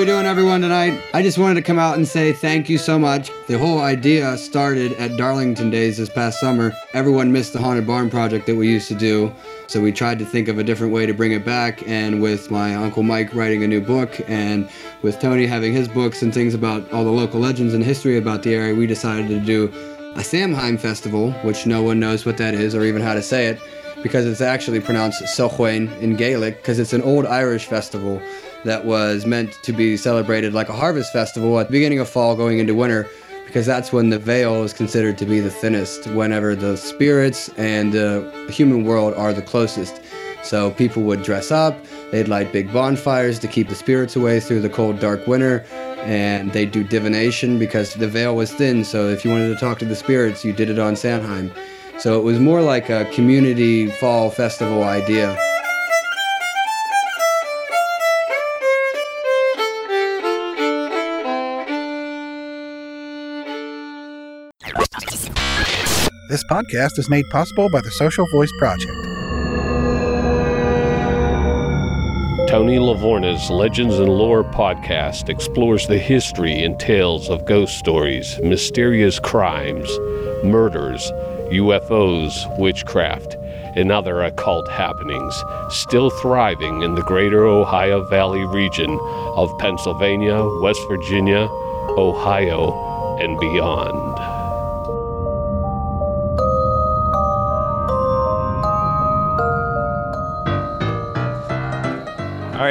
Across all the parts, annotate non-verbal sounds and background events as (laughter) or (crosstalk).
we doing, everyone, tonight? I just wanted to come out and say thank you so much. The whole idea started at Darlington Days this past summer. Everyone missed the Haunted Barn project that we used to do, so we tried to think of a different way to bring it back. And with my Uncle Mike writing a new book, and with Tony having his books and things about all the local legends and history about the area, we decided to do a Samhain festival, which no one knows what that is or even how to say it, because it's actually pronounced Sochwain in Gaelic, because it's an old Irish festival that was meant to be celebrated like a harvest festival at the beginning of fall going into winter because that's when the veil is considered to be the thinnest whenever the spirits and uh, the human world are the closest. So people would dress up they'd light big bonfires to keep the spirits away through the cold dark winter and they'd do divination because the veil was thin so if you wanted to talk to the spirits you did it on Samhain so it was more like a community fall festival idea This podcast is made possible by the Social Voice Project. Tony Lavorna's Legends and Lore podcast explores the history and tales of ghost stories, mysterious crimes, murders, UFOs, witchcraft, and other occult happenings still thriving in the greater Ohio Valley region of Pennsylvania, West Virginia, Ohio, and beyond.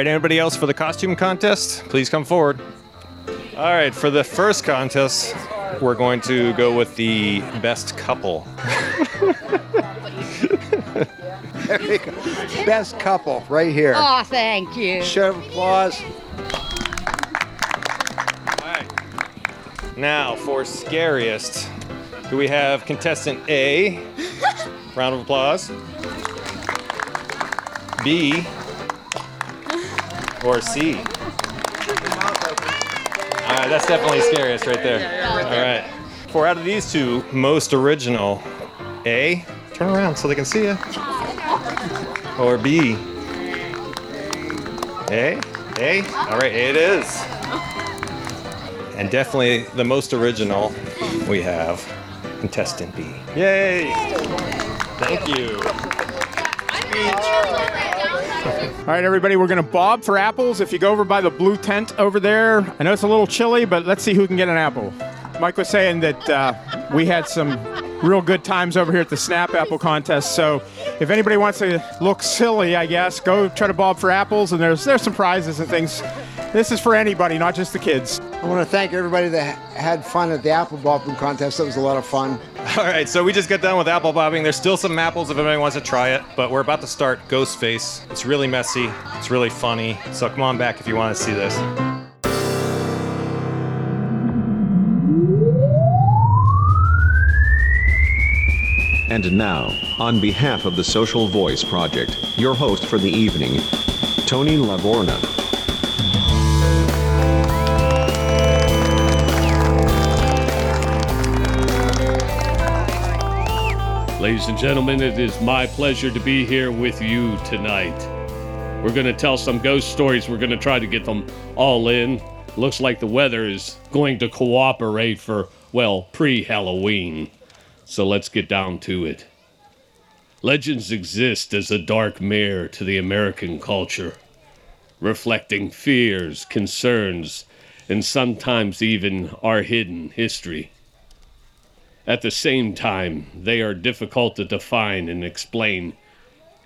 Right, anybody else for the costume contest? Please come forward. All right, for the first contest, we're going to go with the best couple. There you go. Best couple right here. Oh, thank you. Show of applause. Now, for scariest, do we have contestant A? (laughs) Round of applause. B or C? All right, that's definitely scariest right there. All right. Four out of these two, most original, A, turn around so they can see you. Or B. A? A? All right, A it is. And definitely the most original we have contestant B. Yay! Thank you. All right, everybody, we're going to bob for apples. If you go over by the blue tent over there, I know it's a little chilly, but let's see who can get an apple. Mike was saying that uh, we had some real good times over here at the Snap Apple Contest. So if anybody wants to look silly, I guess, go try to bob for apples, and there's there's some prizes and things. This is for anybody, not just the kids. I want to thank everybody that had fun at the apple bobbing contest. That was a lot of fun. (laughs) All right, so we just got done with apple bobbing. There's still some apples if anybody wants to try it, but we're about to start Ghostface. It's really messy, it's really funny. So come on back if you want to see this. And now, on behalf of the Social Voice Project, your host for the evening, Tony Lavorna. Ladies and gentlemen, it is my pleasure to be here with you tonight. We're going to tell some ghost stories. We're going to try to get them all in. Looks like the weather is going to cooperate for, well, pre Halloween. So let's get down to it. Legends exist as a dark mirror to the American culture, reflecting fears, concerns, and sometimes even our hidden history. At the same time, they are difficult to define and explain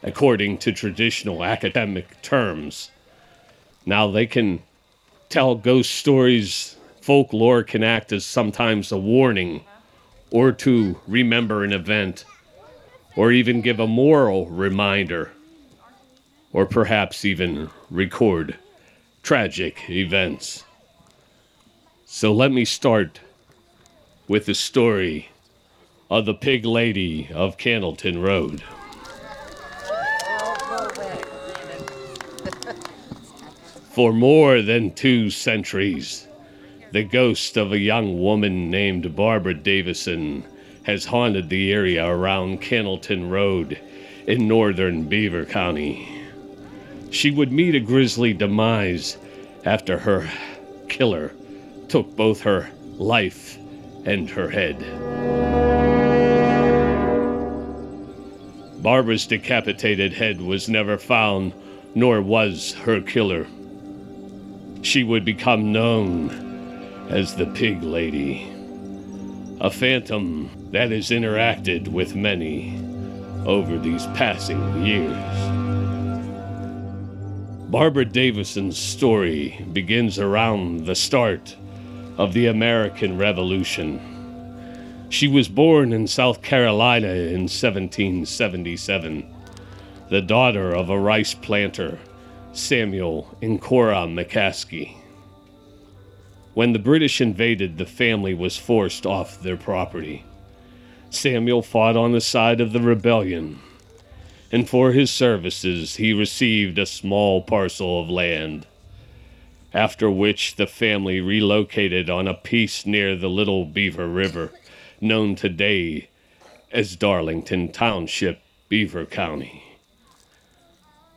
according to traditional academic terms. Now, they can tell ghost stories, folklore can act as sometimes a warning or to remember an event, or even give a moral reminder, or perhaps even record tragic events. So let me start with the story of the Pig Lady of Cannelton Road. For more than two centuries, the ghost of a young woman named Barbara Davison has haunted the area around Cannelton Road in northern Beaver County. She would meet a grisly demise after her killer took both her life and her head. Barbara's decapitated head was never found, nor was her killer. She would become known as the Pig Lady, a phantom that has interacted with many over these passing years. Barbara Davison's story begins around the start of the American Revolution. She was born in South Carolina in 1777, the daughter of a rice planter, Samuel and Cora McCaskey. When the British invaded, the family was forced off their property. Samuel fought on the side of the rebellion, and for his services he received a small parcel of land. After which the family relocated on a piece near the Little Beaver River, known today as Darlington Township, Beaver County.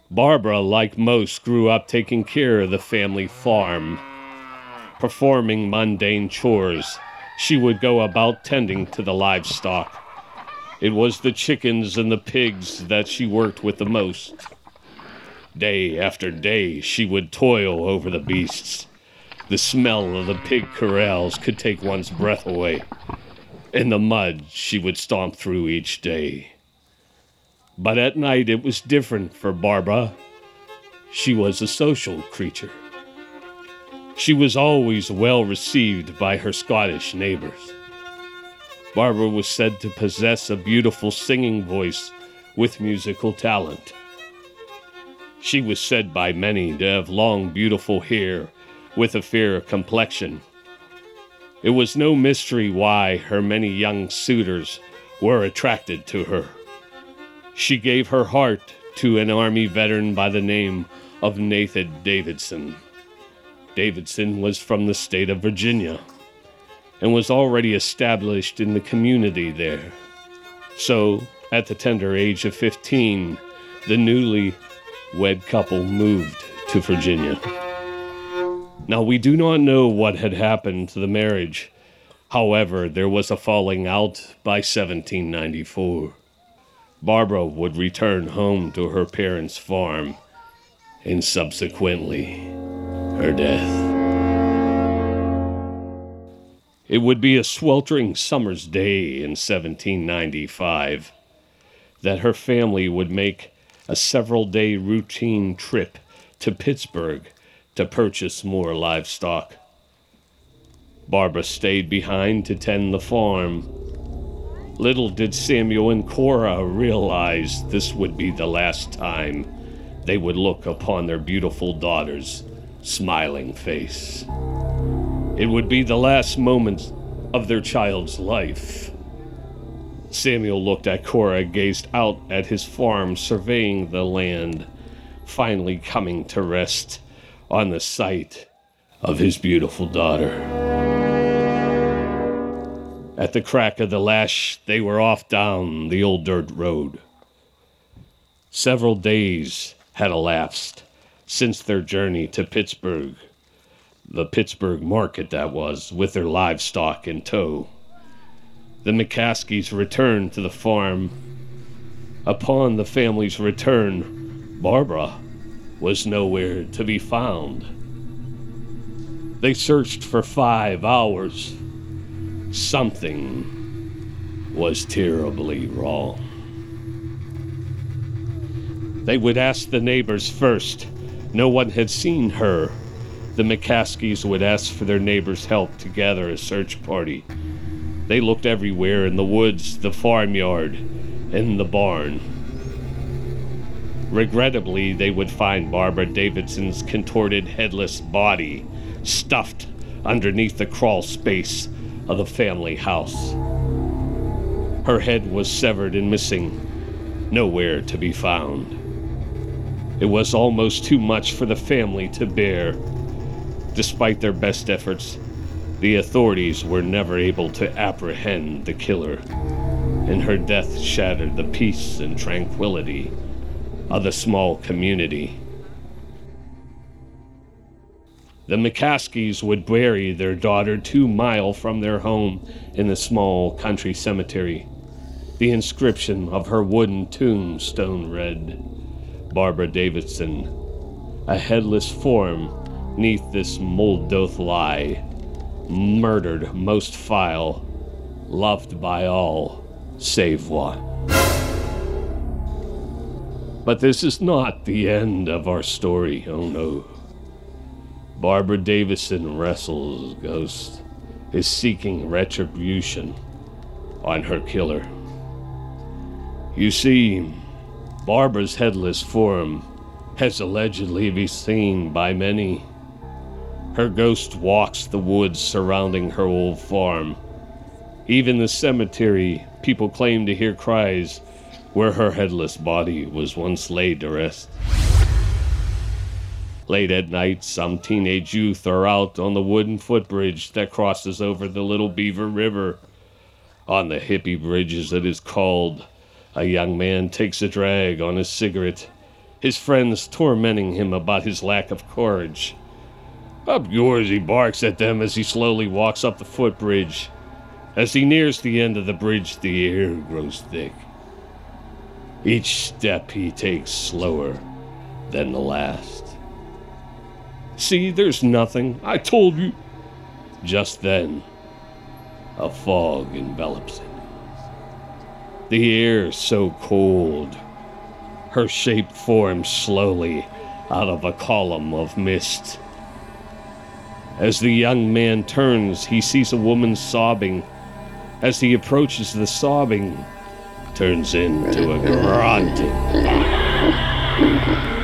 Barbara, like most, grew up taking care of the family farm, performing mundane chores she would go about tending to the livestock. It was the chickens and the pigs that she worked with the most. Day after day, she would toil over the beasts. The smell of the pig corrals could take one's breath away. In the mud, she would stomp through each day. But at night, it was different for Barbara. She was a social creature. She was always well received by her Scottish neighbors. Barbara was said to possess a beautiful singing voice with musical talent. She was said by many to have long, beautiful hair with a fair complexion. It was no mystery why her many young suitors were attracted to her. She gave her heart to an Army veteran by the name of Nathan Davidson. Davidson was from the state of Virginia and was already established in the community there. So, at the tender age of 15, the newly wed couple moved to Virginia. Now, we do not know what had happened to the marriage. However, there was a falling out by 1794. Barbara would return home to her parents' farm and subsequently her death. It would be a sweltering summer's day in 1795 that her family would make a several day routine trip to Pittsburgh to purchase more livestock. Barbara stayed behind to tend the farm. Little did Samuel and Cora realize this would be the last time they would look upon their beautiful daughter's smiling face. It would be the last moment of their child's life. Samuel looked at Cora, gazed out at his farm, surveying the land, finally coming to rest on the sight of his beautiful daughter. At the crack of the lash, they were off down the old dirt road. Several days had elapsed since their journey to Pittsburgh, the Pittsburgh market that was, with their livestock in tow. The McCaskies returned to the farm. Upon the family's return, Barbara was nowhere to be found. They searched for five hours. Something was terribly wrong. They would ask the neighbors first no one had seen her. The McCaskies would ask for their neighbors' help to gather a search party. They looked everywhere in the woods, the farmyard, in the barn. Regrettably, they would find Barbara Davidson's contorted, headless body stuffed underneath the crawl space of the family house. Her head was severed and missing, nowhere to be found. It was almost too much for the family to bear. Despite their best efforts, the authorities were never able to apprehend the killer, and her death shattered the peace and tranquility of the small community. The McCaskies would bury their daughter two mile from their home in the small country cemetery. The inscription of her wooden tombstone read, Barbara Davidson, a headless form neath this mold doth lie, murdered most vile, loved by all save one. But this is not the end of our story, oh no. Barbara Davison wrestles ghost is seeking retribution on her killer. You see, Barbara's headless form has allegedly been seen by many. Her ghost walks the woods surrounding her old farm. Even the cemetery, people claim to hear cries where her headless body was once laid to rest. Late at night, some teenage youth are out on the wooden footbridge that crosses over the Little Beaver River. On the hippie bridge, as it is called, a young man takes a drag on his cigarette, his friends tormenting him about his lack of courage. Up yours, he barks at them as he slowly walks up the footbridge. As he nears the end of the bridge, the air grows thick. Each step he takes slower than the last. See, there's nothing. I told you. Just then, a fog envelops him. The air so cold. Her shape forms slowly out of a column of mist. As the young man turns, he sees a woman sobbing. As he approaches, the sobbing turns into a grunting.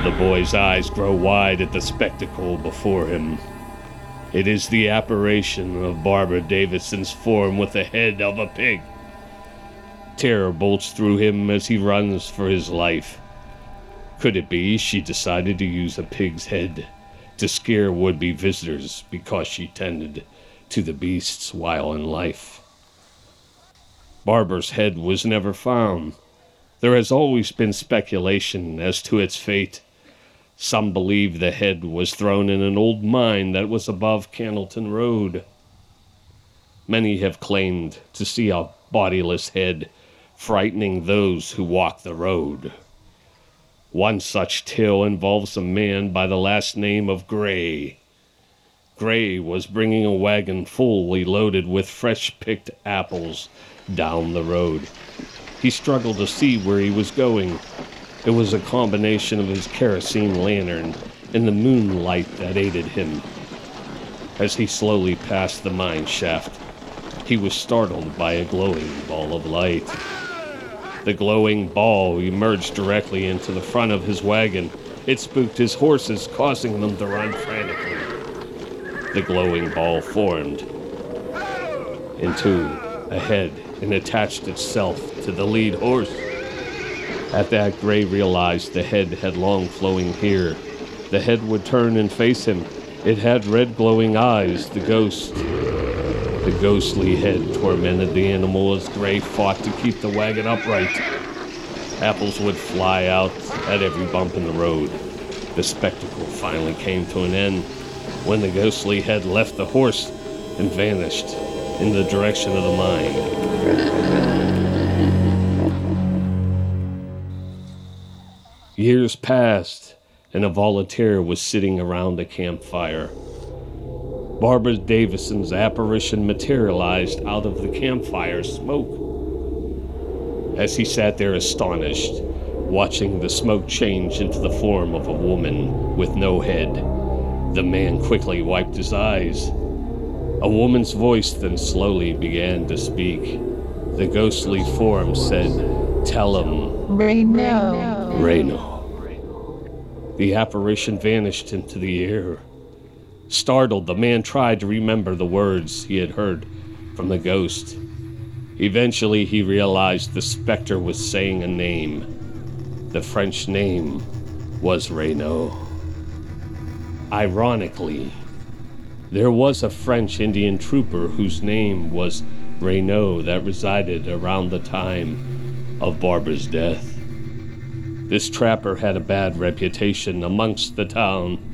The boy's eyes grow wide at the spectacle before him. It is the apparition of Barbara Davidson's form with the head of a pig. Terror bolts through him as he runs for his life. Could it be she decided to use a pig's head to scare would be visitors because she tended to the beasts while in life? Barbara's head was never found. There has always been speculation as to its fate. Some believe the head was thrown in an old mine that was above Cannelton Road. Many have claimed to see a bodiless head frightening those who walk the road. One such tale involves a man by the last name of Gray. Gray was bringing a wagon fully loaded with fresh picked apples down the road. He struggled to see where he was going it was a combination of his kerosene lantern and the moonlight that aided him. As he slowly passed the mine shaft, he was startled by a glowing ball of light. The glowing ball emerged directly into the front of his wagon. It spooked his horses, causing them to run frantically. The glowing ball formed into a head and attached itself to the lead horse. At that, Gray realized the head had long flowing hair. The head would turn and face him. It had red glowing eyes, the ghost. The ghostly head tormented the animal as Gray fought to keep the wagon upright. Apples would fly out at every bump in the road. The spectacle finally came to an end when the ghostly head left the horse and vanished in the direction of the mine. Years passed, and a volunteer was sitting around a campfire. Barbara Davison's apparition materialized out of the campfire smoke. As he sat there astonished, watching the smoke change into the form of a woman with no head, the man quickly wiped his eyes. A woman's voice then slowly began to speak. The ghostly form said, Tell him. Reno. Reno. The apparition vanished into the air. Startled, the man tried to remember the words he had heard from the ghost. Eventually, he realized the specter was saying a name. The French name was Reno. Ironically, there was a French Indian trooper whose name was Reno that resided around the time of Barbara's death. This trapper had a bad reputation amongst the town.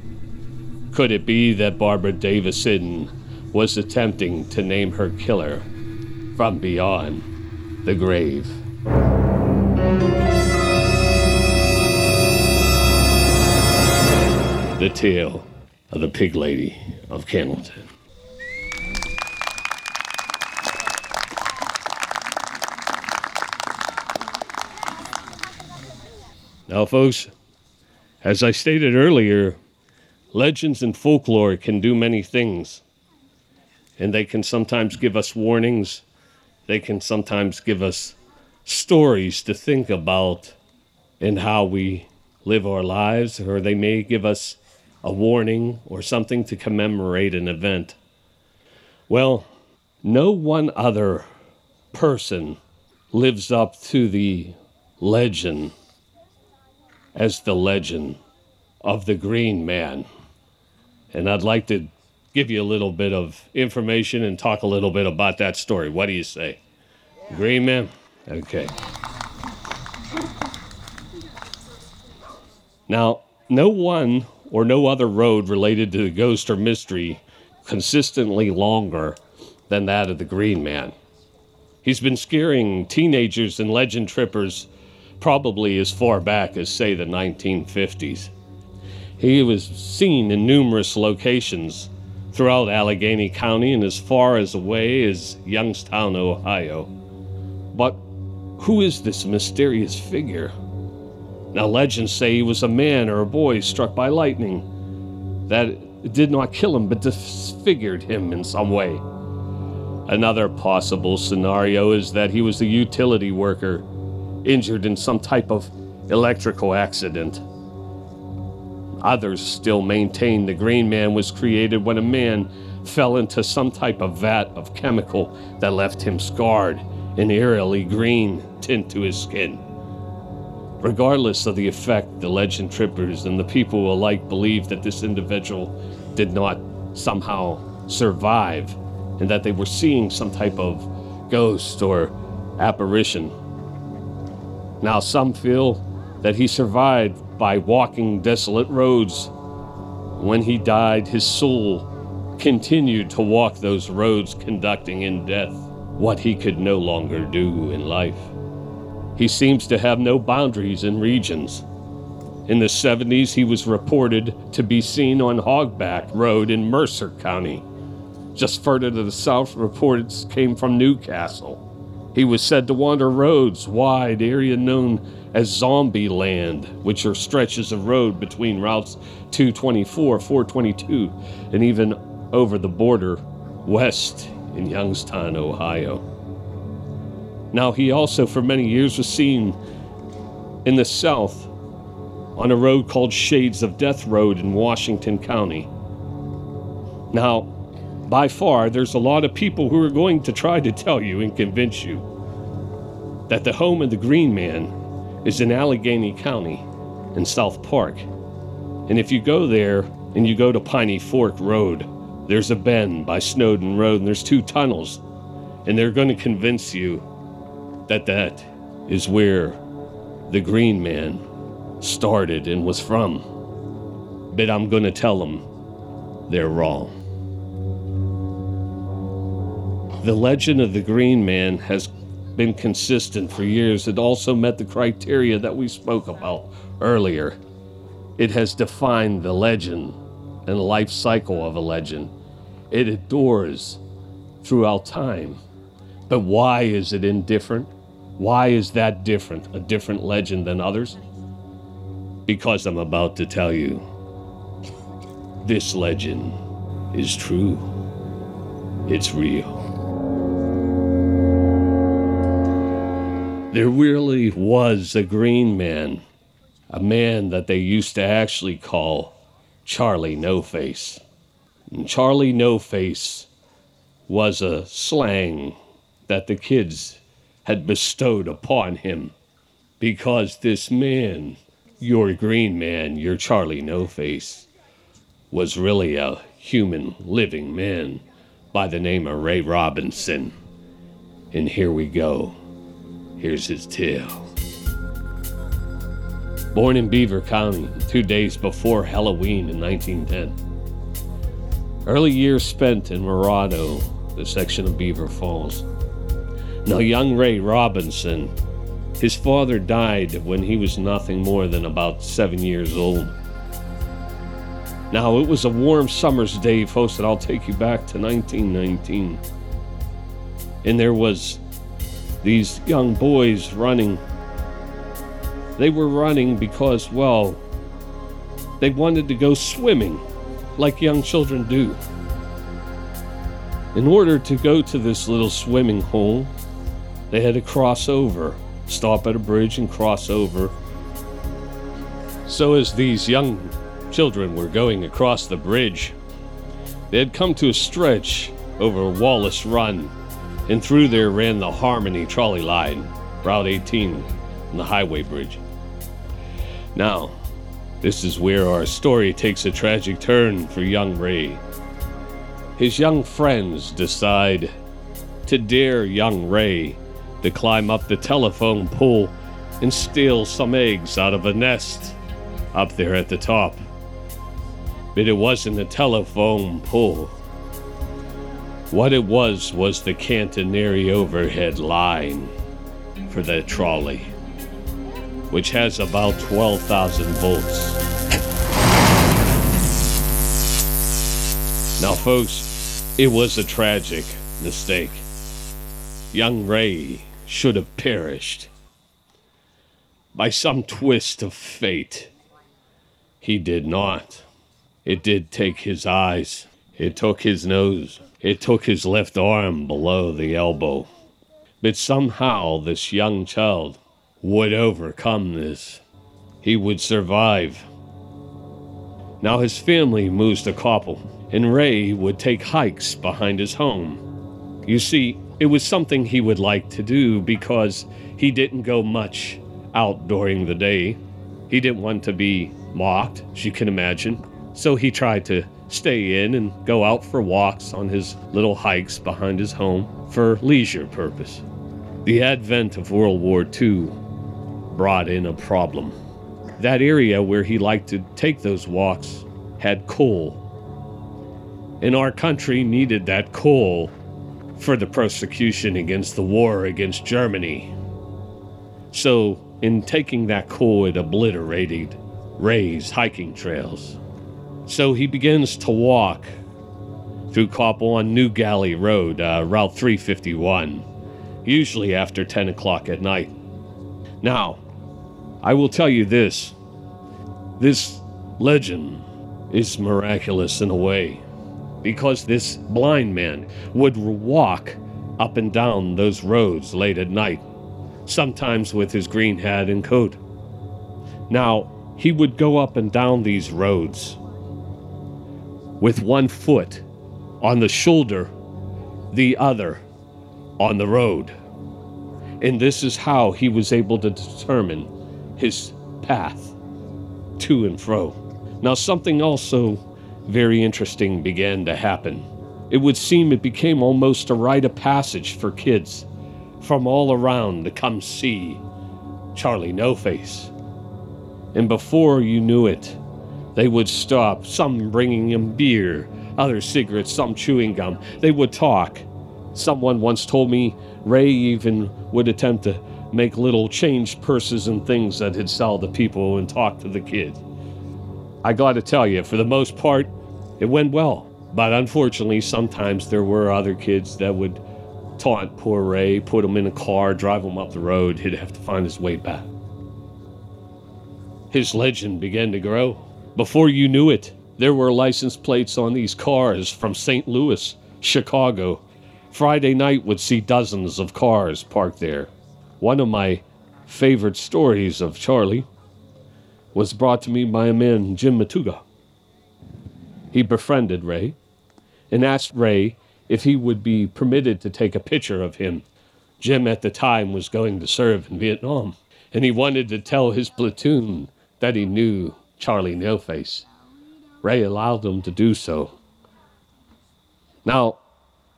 Could it be that Barbara Davison was attempting to name her killer from beyond the grave? The tale of the pig lady of Cannelton. Now, folks, as I stated earlier, legends and folklore can do many things. And they can sometimes give us warnings, they can sometimes give us stories to think about in how we live our lives, or they may give us a warning or something to commemorate an event. Well, no one other person lives up to the legend as the legend of the Green Man. And I'd like to give you a little bit of information and talk a little bit about that story. What do you say? Green Man? Okay. Now, no one or no other road related to the ghost or mystery consistently longer than that of the Green Man. He's been scaring teenagers and legend trippers probably as far back as, say, the 1950s. He was seen in numerous locations throughout Allegheny County and as far as away as Youngstown, Ohio. But who is this mysterious figure? Now, legends say he was a man or a boy struck by lightning, that did not kill him but disfigured him in some way. Another possible scenario is that he was a utility worker injured in some type of electrical accident. Others still maintain the Green Man was created when a man fell into some type of vat of chemical that left him scarred, an eerily green tint to his skin. Regardless of the effect, the legend trippers and the people alike believe that this individual did not somehow survive and that they were seeing some type of ghost or apparition. Now, some feel that he survived by walking desolate roads. When he died, his soul continued to walk those roads, conducting in death what he could no longer do in life. He seems to have no boundaries in regions. In the 70s, he was reported to be seen on Hogback Road in Mercer County. Just further to the south, reports came from Newcastle. He was said to wander roads, wide area known as Zombie Land, which are stretches of road between routes 224, 422, and even over the border west in Youngstown, Ohio. Now, he also for many years was seen in the south on a road called Shades of Death Road in Washington County. Now, by far, there's a lot of people who are going to try to tell you and convince you that the home of the Green Man is in Allegheny County in South Park. And if you go there and you go to Piney Fork Road, there's a bend by Snowden Road and there's two tunnels. And they're going to convince you that that is where the Green Man started and was from. But I'm going to tell them they're wrong. The legend of the Green Man has been consistent for years. It also met the criteria that we spoke about earlier. It has defined the legend and life cycle of a legend. It endures throughout time. But why is it indifferent? Why is that different, a different legend than others? Because I'm about to tell you this legend is true. It's real. There really was a green man, a man that they used to actually call Charlie No Face. And Charlie No Face was a slang that the kids had bestowed upon him because this man, your green man, your Charlie No Face, was really a human living man by the name of Ray Robinson. And here we go. Here's his tale. Born in Beaver County two days before Halloween in 1910, Early years spent in Morado, the section of Beaver Falls. Now, young Ray Robinson, his father died when he was nothing more than about seven years old. Now, it was a warm summer's day, folks, and I'll take you back to 1919. And there was these young boys running. They were running because, well, they wanted to go swimming like young children do. In order to go to this little swimming hole, they had to cross over, stop at a bridge and cross over. So, as these young children were going across the bridge, they had come to a stretch over Wallace Run, and through there ran the Harmony trolley line, Route 18, and the highway bridge. Now, this is where our story takes a tragic turn for young Ray. His young friends decide to dare young Ray to climb up the telephone pole and steal some eggs out of a nest up there at the top. But it wasn't a telephone pole. What it was was the catenary overhead line for the trolley which has about 12,000 volts. Now, folks, it was a tragic mistake. Young Ray should have perished. By some twist of fate, he did not. It did take his eyes, it took his nose, it took his left arm below the elbow. But somehow, this young child would overcome this. He would survive. Now his family moves to Koppel, and Ray would take hikes behind his home. You see, it was something he would like to do because he didn't go much out during the day. He didn't want to be mocked, as you can imagine. So he tried to stay in and go out for walks on his little hikes behind his home for leisure purpose. The advent of World War II brought in a problem. That area where he liked to take those walks had coal. And our country needed that coal for the prosecution against the war against Germany. So, in taking that coal, it obliterated Ray's hiking trails. So he begins to walk through Koppel on New Galilee Road, uh, Route 351, usually after 10 o'clock at night. Now, I will tell you this this legend is miraculous in a way because this blind man would walk up and down those roads late at night, sometimes with his green hat and coat. Now, he would go up and down these roads with one foot on the shoulder, the other on the road. And this is how he was able to determine his path to and fro. Now, something also very interesting began to happen. It would seem it became almost a rite of passage for kids from all around to come see Charlie No Face. And before you knew it, they would stop, some bringing him beer, others cigarettes, some chewing gum. They would talk. Someone once told me Ray even would attempt to make little change purses and things that he'd sell to people and talk to the kids. I got to tell you, for the most part, it went well. But unfortunately, sometimes there were other kids that would taunt poor Ray, put him in a car, drive him up the road. He'd have to find his way back. His legend began to grow. Before you knew it, there were license plates on these cars from St. Louis, Chicago. Friday night would see dozens of cars parked there. One of my favorite stories of Charlie was brought to me by a man, Jim Matuga. He befriended Ray and asked Ray if he would be permitted to take a picture of him. Jim at the time was going to serve in Vietnam, and he wanted to tell his platoon that he knew Charlie No Face. Ray allowed him to do so. Now,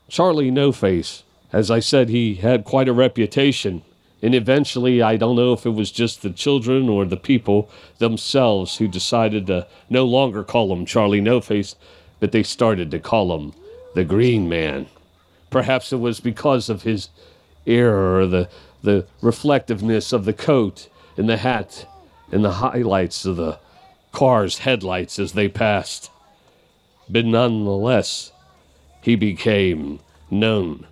Charlie No Face, as I said, he had quite a reputation and eventually, I don't know if it was just the children or the people themselves who decided to no longer call him Charlie No Face, but they started to call him the Green Man. Perhaps it was because of his air or the, the reflectiveness of the coat and the hat and the highlights of the car's headlights as they passed. But nonetheless, he became known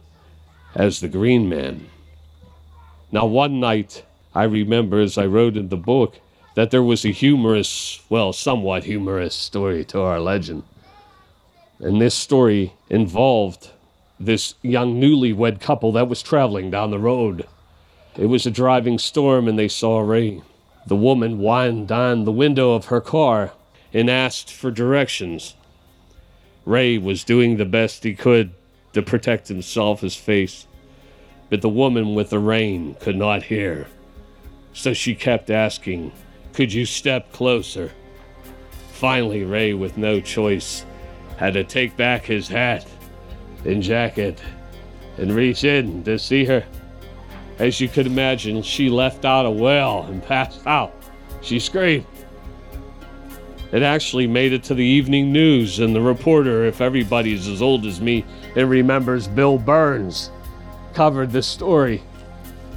as the Green Man. Now, one night, I remember as I wrote in the book that there was a humorous, well, somewhat humorous story to our legend. And this story involved this young newlywed couple that was traveling down the road. It was a driving storm and they saw rain. The woman whined down the window of her car and asked for directions. Ray was doing the best he could to protect himself, his face, but the woman with the rain could not hear. So she kept asking, Could you step closer? Finally, Ray, with no choice, had to take back his hat and jacket and reach in to see her. As you could imagine, she left out a well and passed out. She screamed. It actually made it to the evening news, and the reporter, if everybody's as old as me and remembers Bill Burns, covered the story.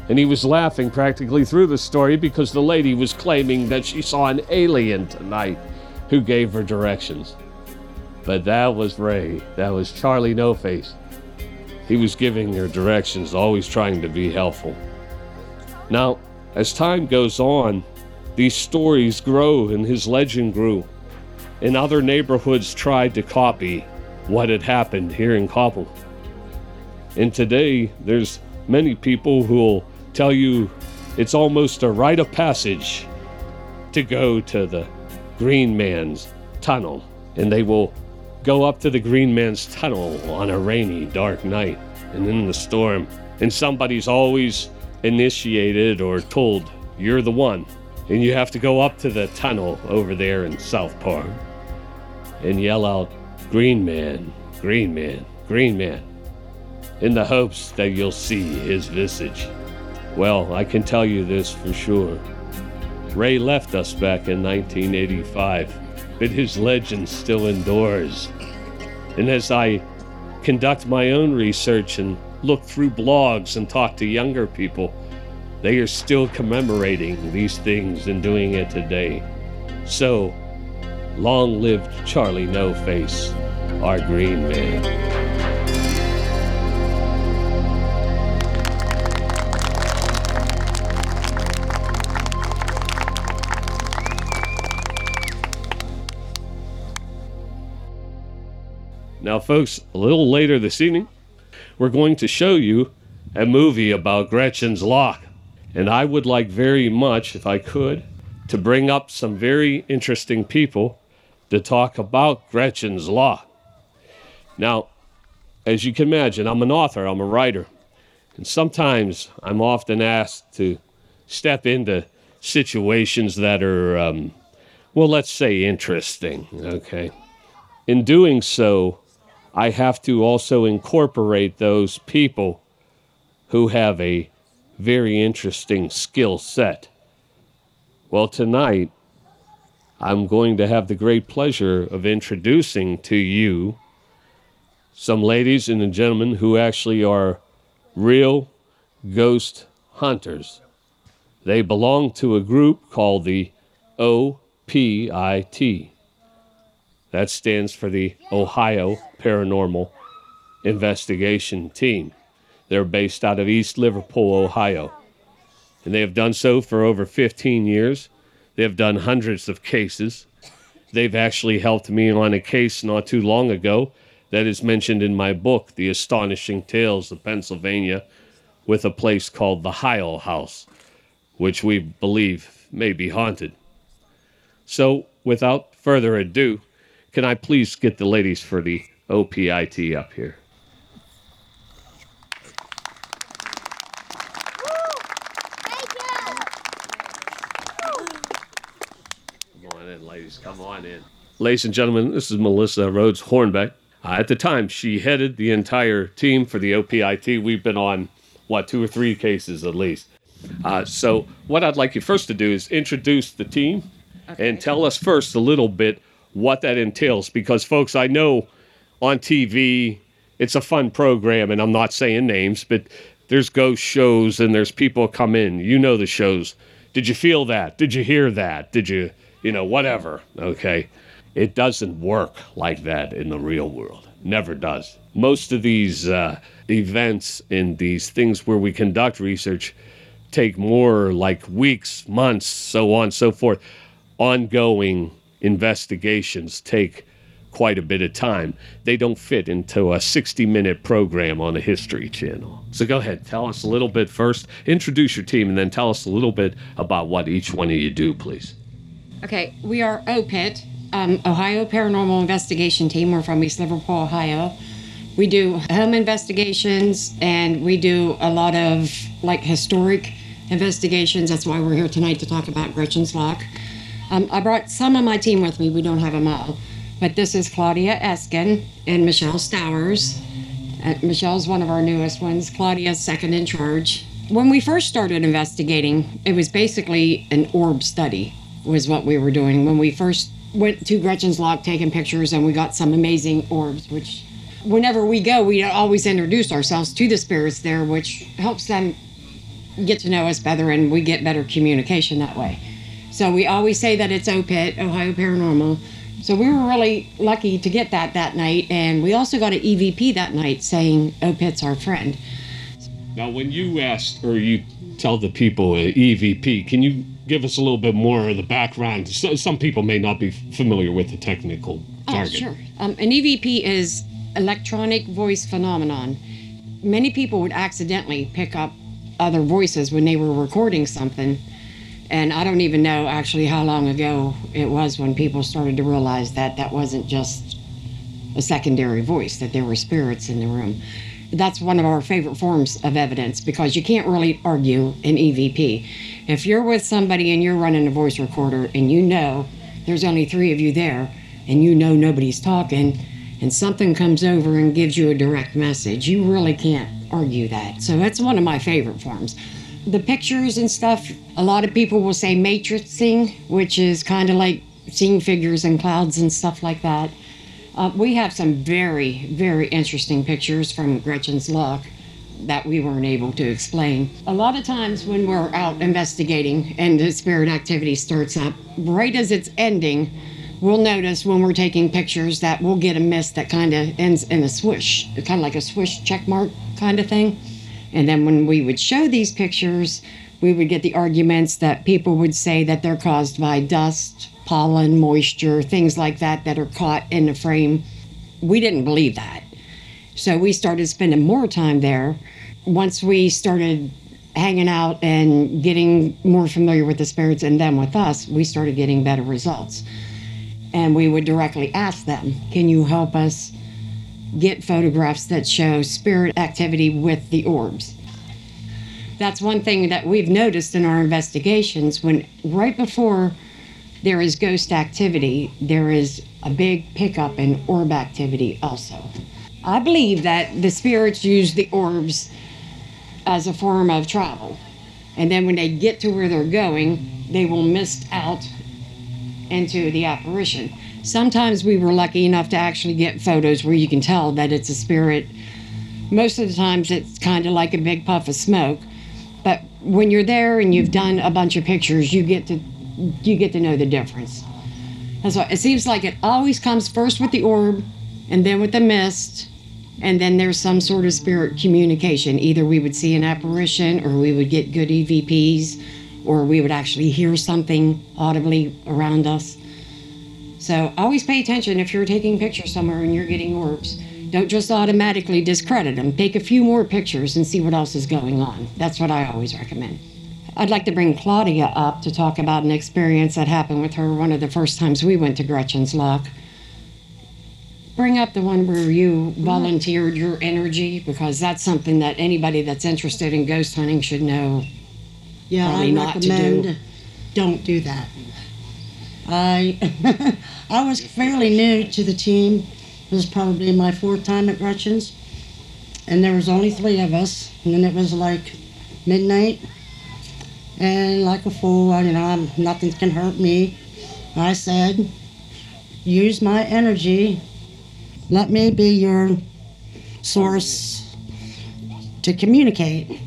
And he was laughing practically through the story because the lady was claiming that she saw an alien tonight who gave her directions. But that was Ray. That was Charlie No Face. He was giving her directions, always trying to be helpful. Now, as time goes on, these stories grow and his legend grew. And other neighborhoods tried to copy what had happened here in Koppel. And today, there's many people who'll tell you it's almost a rite of passage to go to the Green Man's tunnel. And they will go up to the Green Man's tunnel on a rainy, dark night and in the storm. And somebody's always initiated or told, You're the one. And you have to go up to the tunnel over there in South Park and yell out, Green Man, Green Man, Green Man, in the hopes that you'll see his visage. Well, I can tell you this for sure. Ray left us back in 1985, but his legend still endures. And as I conduct my own research and look through blogs and talk to younger people, they are still commemorating these things and doing it today. So, long lived Charlie No Face, our Green Man. Now, folks, a little later this evening, we're going to show you a movie about Gretchen's Lock. And I would like very much, if I could, to bring up some very interesting people to talk about Gretchen's Lock. Now, as you can imagine, I'm an author, I'm a writer, and sometimes I'm often asked to step into situations that are, um, well, let's say interesting, okay? In doing so, I have to also incorporate those people who have a very interesting skill set. Well, tonight, I'm going to have the great pleasure of introducing to you some ladies and gentlemen who actually are real ghost hunters. They belong to a group called the OPIT. That stands for the Ohio Paranormal Investigation Team. They're based out of East Liverpool, Ohio. And they have done so for over 15 years. They have done hundreds of cases. They've actually helped me on a case not too long ago that is mentioned in my book, The Astonishing Tales of Pennsylvania, with a place called the Heil House, which we believe may be haunted. So, without further ado, can I please get the ladies for the OPIT up here? Come on in, ladies. Come on in. Ladies and gentlemen, this is Melissa Rhodes Hornbeck. Uh, at the time, she headed the entire team for the OPIT. We've been on, what, two or three cases at least. Uh, so, what I'd like you first to do is introduce the team and tell us first a little bit what that entails because, folks, I know on TV it's a fun program, and I'm not saying names, but there's ghost shows and there's people come in. You know the shows. Did you feel that? Did you hear that? Did you, you know, whatever? Okay. It doesn't work like that in the real world. Never does. Most of these uh, events and these things where we conduct research take more like weeks, months, so on, so forth. Ongoing investigations take quite a bit of time. They don't fit into a 60 minute program on the History Channel. So go ahead, tell us a little bit first, introduce your team, and then tell us a little bit about what each one of you do, please. Okay, we are OPIT, um, Ohio Paranormal Investigation Team. We're from East Liverpool, Ohio. We do home investigations and we do a lot of like historic investigations. That's why we're here tonight to talk about Gretchen's Lock. Um, I brought some of my team with me. We don't have them all. But this is Claudia Eskin and Michelle Stowers. Uh, Michelle's one of our newest ones. Claudia's second in charge. When we first started investigating, it was basically an orb study was what we were doing. When we first went to Gretchen's Lock taking pictures and we got some amazing orbs, which whenever we go, we always introduce ourselves to the spirits there, which helps them get to know us better and we get better communication that way. So we always say that it's OPIT, Ohio Paranormal. So we were really lucky to get that that night. And we also got an EVP that night saying OPIT's our friend. Now, when you ask or you tell the people uh, EVP, can you give us a little bit more of the background? So, some people may not be familiar with the technical Oh, sure. Um, an EVP is electronic voice phenomenon. Many people would accidentally pick up other voices when they were recording something. And I don't even know actually how long ago it was when people started to realize that that wasn't just a secondary voice, that there were spirits in the room. That's one of our favorite forms of evidence because you can't really argue an EVP. If you're with somebody and you're running a voice recorder and you know there's only three of you there and you know nobody's talking and something comes over and gives you a direct message, you really can't argue that. So that's one of my favorite forms. The pictures and stuff, a lot of people will say matrixing, which is kind of like seeing figures and clouds and stuff like that. Uh, we have some very, very interesting pictures from Gretchen's Lock that we weren't able to explain. A lot of times when we're out investigating and the spirit activity starts up, right as it's ending, we'll notice when we're taking pictures that we'll get a mist that kind of ends in a swoosh, kind of like a swoosh check mark kind of thing. And then when we would show these pictures, we would get the arguments that people would say that they're caused by dust, pollen, moisture, things like that that are caught in the frame. We didn't believe that. So we started spending more time there. Once we started hanging out and getting more familiar with the spirits and them with us, we started getting better results. And we would directly ask them, Can you help us get photographs that show spirit activity with the orbs? That's one thing that we've noticed in our investigations when right before there is ghost activity, there is a big pickup in orb activity also. I believe that the spirits use the orbs as a form of travel. And then when they get to where they're going, they will mist out into the apparition. Sometimes we were lucky enough to actually get photos where you can tell that it's a spirit. Most of the times it's kind of like a big puff of smoke. But when you're there and you've done a bunch of pictures, you get to you get to know the difference. That's why it seems like it always comes first with the orb and then with the mist and then there's some sort of spirit communication. Either we would see an apparition, or we would get good EVPs, or we would actually hear something audibly around us. So always pay attention if you're taking pictures somewhere and you're getting orbs. Don't just automatically discredit them. Take a few more pictures and see what else is going on. That's what I always recommend. I'd like to bring Claudia up to talk about an experience that happened with her one of the first times we went to Gretchen's Lock. Bring up the one where you volunteered your energy because that's something that anybody that's interested in ghost hunting should know. Yeah, Probably I not to recommend do. don't do that. I (laughs) I was fairly new to the team. It was probably my fourth time at Gretchen's, and there was only three of us. And then it was like midnight, and like a fool, I- you know, I'm, nothing can hurt me. I said, use my energy. Let me be your source to communicate.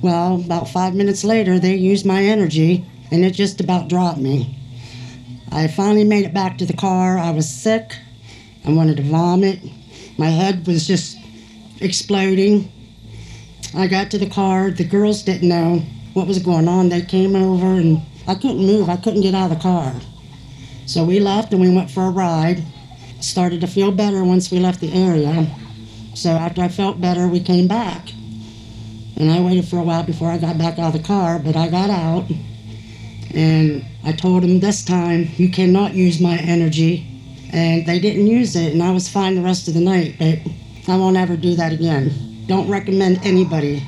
Well, about five minutes later, they used my energy and it just about dropped me. I finally made it back to the car. I was sick. I wanted to vomit. My head was just exploding. I got to the car. The girls didn't know what was going on. They came over and I couldn't move. I couldn't get out of the car. So we left and we went for a ride. Started to feel better once we left the area. So after I felt better, we came back. And I waited for a while before I got back out of the car, but I got out. And I told them this time, you cannot use my energy. And they didn't use it, and I was fine the rest of the night, but I won't ever do that again. Don't recommend anybody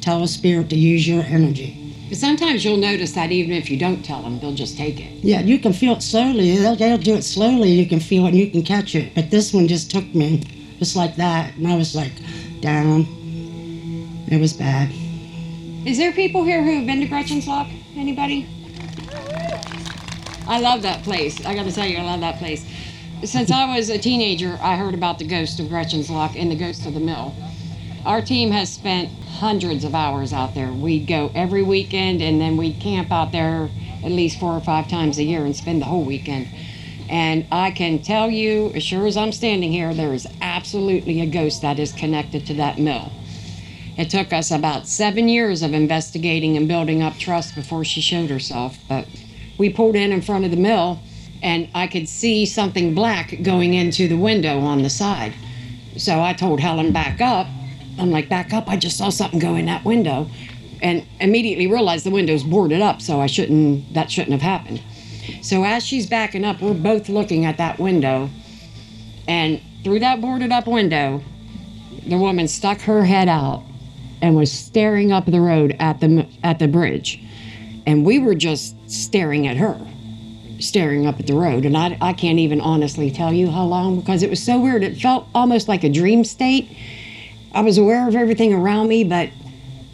tell a spirit to use your energy. But sometimes you'll notice that even if you don't tell them, they'll just take it. Yeah, you can feel it slowly. They'll, they'll do it slowly. You can feel it and you can catch it. But this one just took me just like that. And I was like down. It was bad. Is there people here who have been to Gretchen's Lock? Anybody? I love that place. I gotta tell you, I love that place. Since I was a teenager, I heard about the ghost of Gretchen's Lock and the ghost of the mill. Our team has spent hundreds of hours out there. We'd go every weekend and then we'd camp out there at least four or five times a year and spend the whole weekend. And I can tell you, as sure as I'm standing here, there is absolutely a ghost that is connected to that mill. It took us about seven years of investigating and building up trust before she showed herself. But we pulled in in front of the mill, and I could see something black going into the window on the side. So I told Helen, back up. I'm like, back up. I just saw something go in that window. And immediately realized the window's boarded up, so I shouldn't, that shouldn't have happened. So as she's backing up, we're both looking at that window. And through that boarded up window, the woman stuck her head out and was staring up the road at the at the bridge. And we were just staring at her, staring up at the road. And I, I can't even honestly tell you how long because it was so weird. It felt almost like a dream state. I was aware of everything around me, but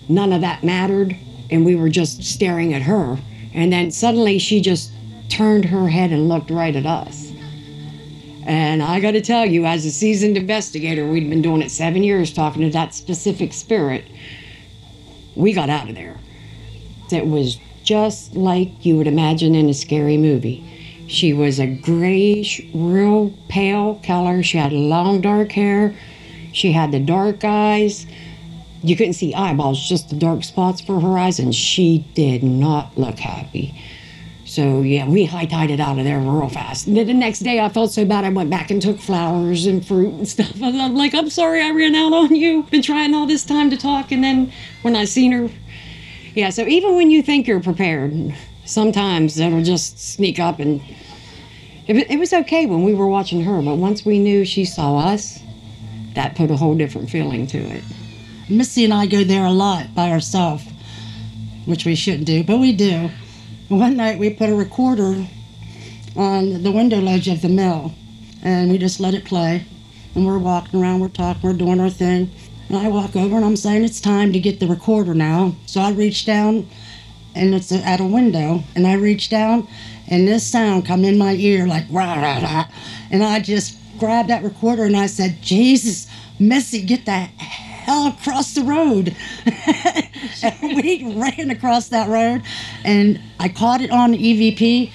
none of that mattered. And we were just staring at her. And then suddenly she just turned her head and looked right at us. And I got to tell you, as a seasoned investigator, we'd been doing it seven years talking to that specific spirit. We got out of there. It was just like you would imagine in a scary movie. She was a grayish, real pale color. She had long dark hair. She had the dark eyes. You couldn't see eyeballs, just the dark spots for her eyes, and she did not look happy. So yeah, we high-tided out of there real fast. And then the next day, I felt so bad. I went back and took flowers and fruit and (laughs) stuff. I'm like, I'm sorry, I ran out on you. Been trying all this time to talk, and then when I seen her, yeah. So even when you think you're prepared, sometimes it'll just sneak up, and it, it was okay when we were watching her. But once we knew she saw us, that put a whole different feeling to it. Missy and I go there a lot by ourselves, which we shouldn't do, but we do. One night we put a recorder on the window ledge of the mill and we just let it play. And we're walking around, we're talking, we're doing our thing. And I walk over and I'm saying it's time to get the recorder now. So I reach down and it's at a window and I reach down and this sound come in my ear like rah rah rah. And I just grabbed that recorder and I said, Jesus, Missy, get that hell across the road. (laughs) and we ran across that road and I caught it on EVP.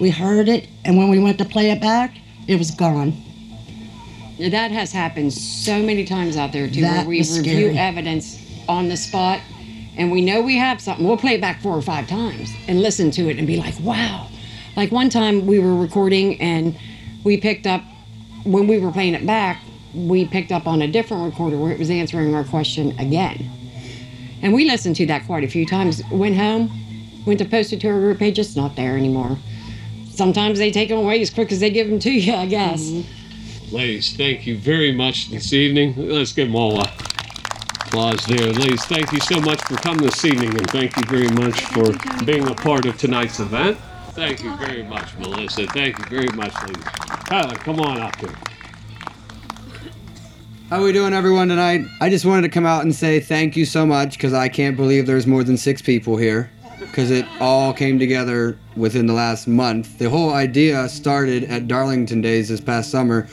We heard it, and when we went to play it back, it was gone. That has happened so many times out there too, That where we review scary. evidence on the spot, and we know we have something. We'll play it back four or five times and listen to it and be like, "Wow!" Like one time we were recording and we picked up when we were playing it back, we picked up on a different recorder where it was answering our question again, and we listened to that quite a few times. Went home, went to post it to our group page. It's not there anymore. Sometimes they take them away as quick as they give them to you, I guess. Mm-hmm. Ladies, thank you very much this evening. Let's give them all a applause there. Ladies, thank you so much for coming this evening, and thank you very much for being a part of tonight's event. Thank you very much, Melissa. Thank you very much, ladies. Tyler, come on up here. How are we doing, everyone, tonight? I just wanted to come out and say thank you so much because I can't believe there's more than six people here because it all came together within the last month. The whole idea started at Darlington Days this past summer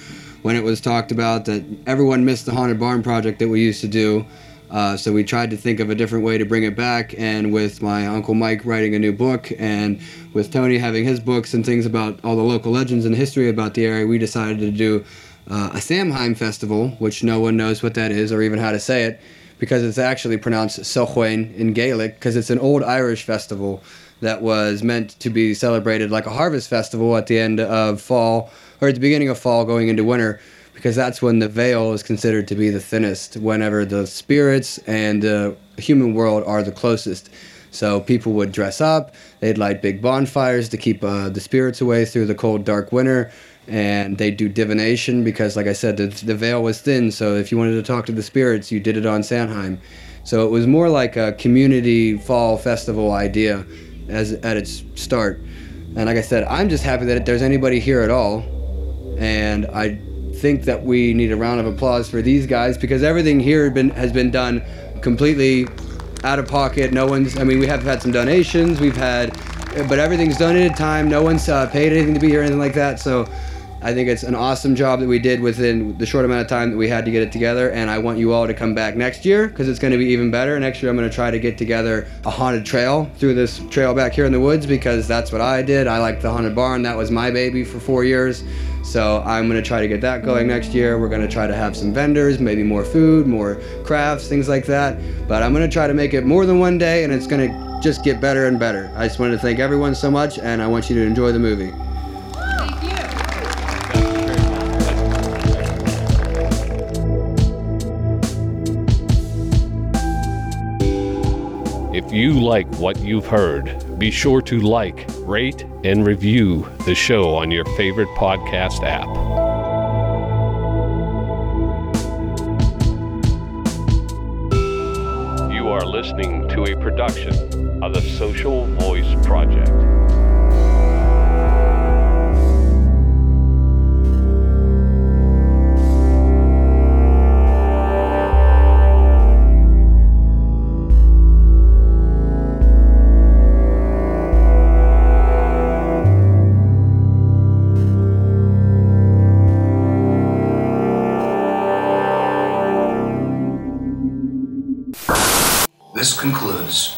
when it was talked about that everyone missed the Haunted Barn project that we used to do. Uh, so we tried to think of a different way to bring it back. And with my uncle Mike writing a new book, and with Tony having his books and things about all the local legends and history about the area, we decided to do uh, a Samhain festival, which no one knows what that is or even how to say it, because it's actually pronounced Sochwain in Gaelic, because it's an old Irish festival that was meant to be celebrated like a harvest festival at the end of fall or at the beginning of fall going into winter because that's when the veil is considered to be the thinnest whenever the spirits and the human world are the closest. So people would dress up they'd light big bonfires to keep uh, the spirits away through the cold dark winter and they do divination because like i said the, the veil was thin so if you wanted to talk to the spirits you did it on Samhain so it was more like a community fall festival idea as at its start. And like I said, I'm just happy that there's anybody here at all. And I think that we need a round of applause for these guys because everything here been, has been done completely out of pocket. No one's, I mean, we have had some donations, we've had, but everything's done at a time. No one's uh, paid anything to be here, anything like that. So I think it's an awesome job that we did within the short amount of time that we had to get it together. And I want you all to come back next year because it's going to be even better. Next year, I'm going to try to get together a haunted trail through this trail back here in the woods because that's what I did. I like the haunted barn. That was my baby for four years. So I'm going to try to get that going next year. We're going to try to have some vendors, maybe more food, more crafts, things like that. But I'm going to try to make it more than one day and it's going to just get better and better. I just wanted to thank everyone so much and I want you to enjoy the movie. You like what you've heard, be sure to like, rate, and review the show on your favorite podcast app. You are listening to a production of the Social Voice Project. Concludes